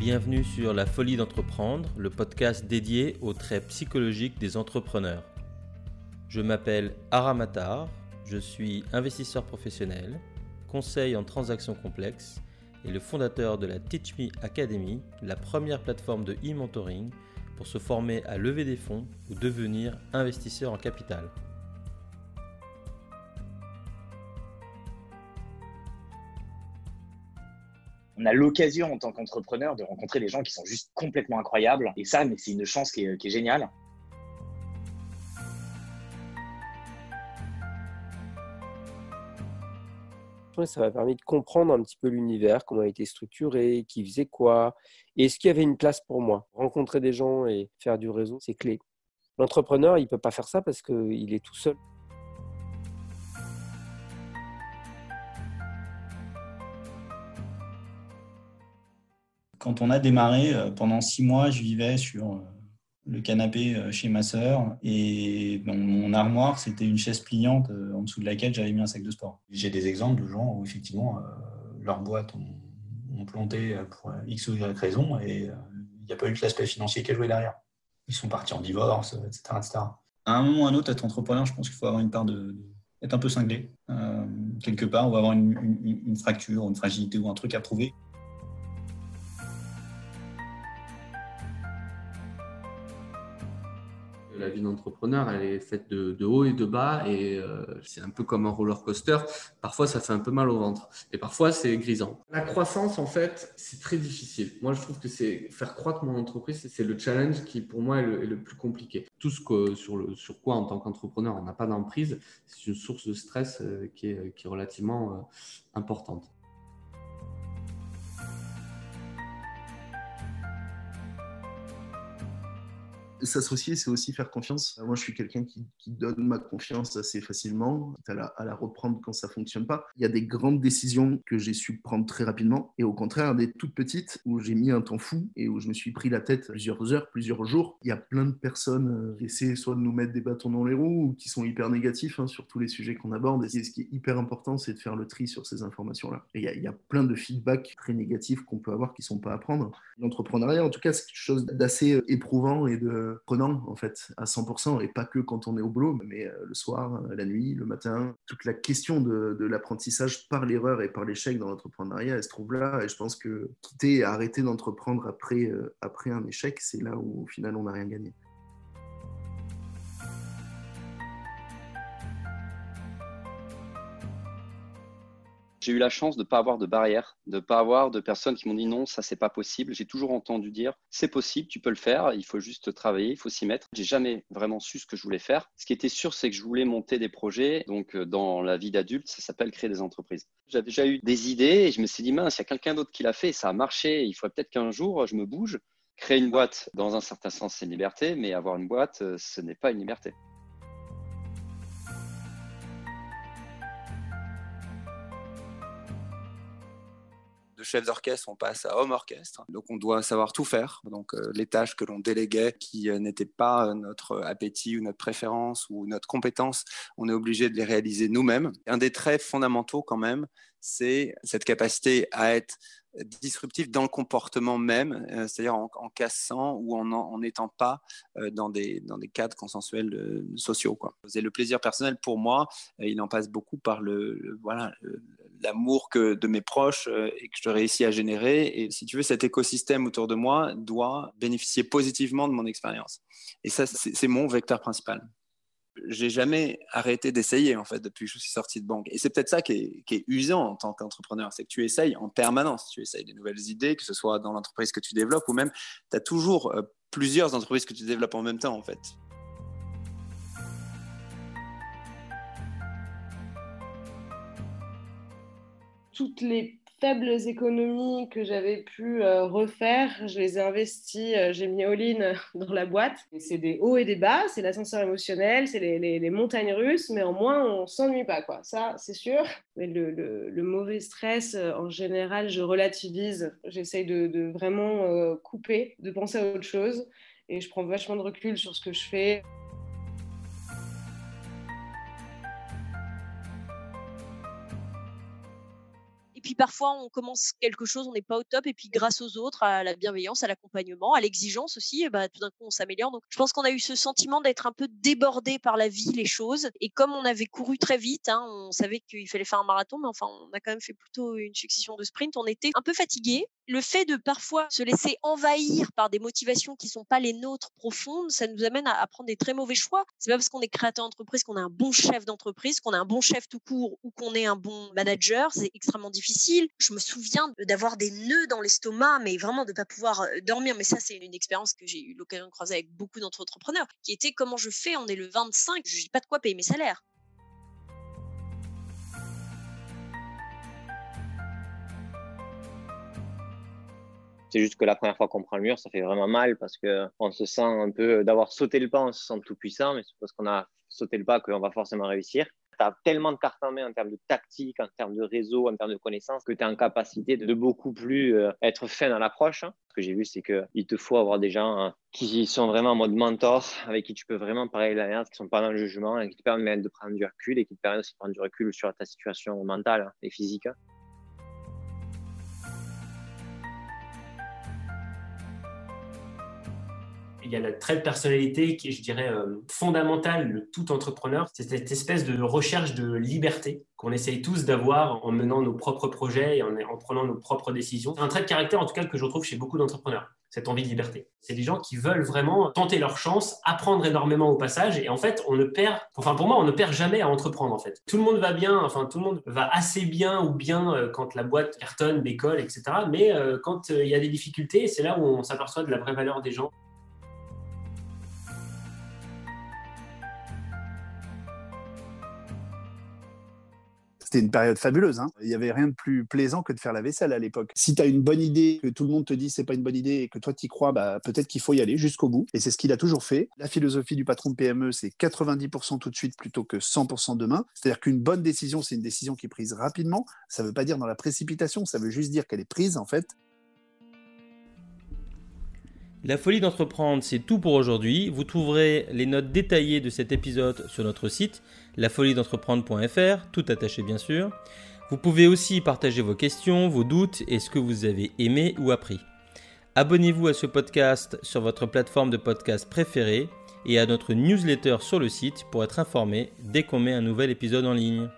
Bienvenue sur La Folie d'entreprendre, le podcast dédié aux traits psychologiques des entrepreneurs. Je m'appelle Aramatar, je suis investisseur professionnel, conseil en transactions complexes et le fondateur de la Teach Me Academy, la première plateforme de e-mentoring pour se former à lever des fonds ou devenir investisseur en capital. On a l'occasion en tant qu'entrepreneur de rencontrer des gens qui sont juste complètement incroyables. Et ça, c'est une chance qui est, géniale. ça m'a permis de comprendre un petit peu l'univers, comment il était structuré, qui faisait quoi, et est-ce qu'il y avait une place pour moi. Rencontrer des gens et faire du réseau, c'est clé. L'entrepreneur, il ne peut pas faire ça parce qu'il est tout seul. Quand on a démarré, euh, pendant six mois, je vivais sur euh, le canapé euh, chez ma sœur et dans mon armoire, c'était une chaise pliante en dessous de laquelle j'avais mis un sac de sport. J'ai des exemples de gens où effectivement leurs boîtes ont, planté pour X ou Y raison et il n'y a pas eu que l'aspect financier qui a joué derrière. Ils sont partis en divorce, etc. etc. À un moment ou à un autre, être entrepreneur, je pense qu'il faut avoir une part de, être un peu cinglé. quelque part, va avoir une, une, une fracture, une fragilité ou un truc à prouver. La vie d'entrepreneur, elle est faite de, haut et de bas et euh, c'est un peu comme un roller coaster. Parfois, ça fait un peu mal au ventre et parfois, c'est grisant. La croissance, en fait, c'est très difficile. Moi, je trouve que c'est faire croître mon entreprise, c'est le challenge qui, pour moi, est le, plus compliqué. Tout ce que, sur, quoi, en tant qu'entrepreneur, on n'a pas d'emprise, c'est une source de stress euh, qui, est, qui est relativement euh, importante. S'associer, c'est aussi faire confiance. Moi, je suis quelqu'un qui, donne ma confiance assez facilement, à la, reprendre quand ça fonctionne pas. Il y a des grandes décisions que j'ai su prendre très rapidement, et au contraire, des toutes petites où j'ai mis un temps fou et où je me suis pris la tête plusieurs heures, plusieurs jours. Il y a plein de personnes euh, qui essaient soit de nous mettre des bâtons dans les roues ou qui sont hyper négatifs hein, sur tous les sujets qu'on aborde. Et ce qui est hyper important, c'est de faire le tri sur ces informations-là. Il y, a, il y a plein de feedbacks très négatifs qu'on peut avoir qui sont pas à prendre. L'entrepreneuriat, en tout cas, c'est quelque chose d'assez euh, éprouvant et de prenant en fait à 100% et pas que quand on est au boulot, mais euh, le soir, euh, la nuit, le matin. Toute la question de, l'apprentissage par l'erreur et par l'échec dans l'entrepreneuriat, elle se trouve là. Et je pense que quitter et arrêter d'entreprendre après, euh, après un échec, c'est là où au final on n'a rien gagné. J'ai eu la chance de ne pas avoir de barrière, de ne pas avoir de personnes qui m'ont dit non, ça c'est pas possible. J'ai toujours entendu dire c'est possible, tu peux le faire, il faut juste travailler, il faut s'y mettre. J'ai jamais vraiment su ce que je voulais faire. Ce qui était sûr, c'est que je voulais monter des projets. Donc euh, dans la vie d'adulte, ça s'appelle créer des entreprises. J'avais déjà eu des idées et je me suis dit mince, il y a quelqu'un d'autre qui l'a fait, ça a marché. Il faudrait peut-être qu'un jour je me bouge. Créer une boîte, dans un certain sens, c'est une liberté, mais avoir une boîte, euh, ce n'est pas une liberté. De chef d'orchestre, on passe à homme orchestre. Donc on doit savoir tout faire. Donc euh, les tâches que l'on déléguait qui euh, n'étaient pas notre appétit ou notre préférence ou notre compétence, on est obligé de les réaliser nous-mêmes. Un des traits fondamentaux quand même, c'est cette capacité à être disruptif dans le comportement même, euh, c'est-à-dire en, cassant ou en n'étant pas euh, dans, des, dans des cadres consensuels euh, sociaux. Quoi. Le plaisir personnel, pour moi, il en passe beaucoup par le, voilà l'amour que de mes proches et que je réussis à générer. Et si tu veux, cet écosystème autour de moi doit bénéficier positivement de mon expérience. Et ça, c'est mon vecteur principal j'ai jamais arrêté d'essayer en fait depuis que je suis sorti de banque. Et c'est peut-être ça qui est, usant en tant qu'entrepreneur, c'est que tu essayes en permanence, tu essayes des nouvelles idées, que ce soit dans l'entreprise que tu développes ou même tu as toujours euh, plusieurs entreprises que tu développes en même temps en fait. Toutes les faibles économies que j'avais pu euh, refaire, je les ai investies, euh, j'ai mis all-in dans la boîte. C'est des hauts et des bas, c'est l'ascenseur émotionnel, c'est les, montagnes russes, mais au moins on s'ennuie pas, quoi. Ça, c'est sûr. Mais le, mauvais stress, euh, en général, je relativise. J'essaye de, vraiment couper, de penser à autre chose, et je prends vachement de recul sur ce que je fais. Puis parfois, on commence quelque chose, on n'est pas au top, et puis grâce aux autres, à la bienveillance, à l'accompagnement, à l'exigence aussi, bah, tout d'un coup, on s'améliore. Donc, je pense qu'on a eu ce sentiment d'être un peu débordé par la vie, les choses. Et comme on avait couru très vite, hein, on savait qu'il fallait faire un marathon, mais enfin, on a quand même fait plutôt une succession de sprints. On était un peu fatigué. Le fait de parfois se laisser envahir par des motivations qui sont pas les nôtres profondes, ça nous amène à, prendre des très mauvais choix. C'est pas parce qu'on est créateur d'entreprise qu'on a un bon chef d'entreprise, qu'on a un bon chef tout court ou qu'on est un bon manager. C'est extrêmement difficile. Je me souviens d'avoir des nœuds dans l'estomac, mais vraiment de pas pouvoir euh, dormir. Mais ça, c'est une expérience que j'ai eu l'occasion de croiser avec beaucoup d'entrepreneurs, qui était comment je fais. On est le 25, je n'ai pas de quoi payer mes salaires. C'est juste que la première fois qu'on prend le mur, ça fait vraiment mal parce qu'on se sent un peu d'avoir sauté le pas, on se sent tout puissant, mais c'est parce qu'on a sauté le pas qu'on va forcément réussir. Tu as tellement de cartes en main en termes de tactique, en termes de réseau, en termes de connaissances, que tu es en capacité de beaucoup plus euh, être fin dans l'approche. Ce que j'ai vu, c'est qu'il te faut avoir des gens hein, qui sont vraiment en mode mentor, avec qui tu peux vraiment parler de la merde, qui sont pas dans le jugement, qui te permettent de prendre du recul et qui te permettent aussi de prendre du recul sur ta situation mentale hein, et physique. Il y a le trait de personnalité qui est, je dirais, euh, fondamental de tout entrepreneur. C'est cette espèce de recherche de liberté qu'on essaye tous d'avoir en menant nos propres projets et en, en prenant nos propres décisions. C'est un trait de caractère, en tout cas, que je retrouve chez beaucoup d'entrepreneurs cette envie de liberté. C'est des gens qui veulent vraiment tenter leur chance, apprendre énormément au passage, et en fait, on ne perd, enfin pour moi, on ne perd jamais à entreprendre en fait. Tout le monde va bien, enfin tout le monde va assez bien ou bien euh, quand la boîte cartonne, décolle, etc. Mais euh, quand il y a des difficultés, c'est là où on s'aperçoit de la vraie valeur des gens. C'était une période fabuleuse. Hein. Il n'y avait rien de plus plaisant que de faire la vaisselle à l'époque. Si tu as une bonne idée, que tout le monde te dit c'est pas une bonne idée et que toi tu y crois, bah, peut-être qu'il faut y aller jusqu'au bout. Et c'est ce qu'il a toujours fait. La philosophie du patron de PME, c'est 90% tout de suite plutôt que 100% demain. C'est-à-dire qu'une bonne décision, c'est une décision qui est prise rapidement. Ça ne veut pas dire dans la précipitation, ça veut juste dire qu'elle est prise en fait. La folie d'entreprendre, c'est tout pour aujourd'hui. Vous trouverez les notes détaillées de cet épisode sur notre site, lafoliedentreprendre.fr, tout attaché bien sûr. Vous pouvez aussi partager vos questions, vos doutes et ce que vous avez aimé ou appris. Abonnez-vous à ce podcast sur votre plateforme de podcast préférée et à notre newsletter sur le site pour être informé dès qu'on met un nouvel épisode en ligne.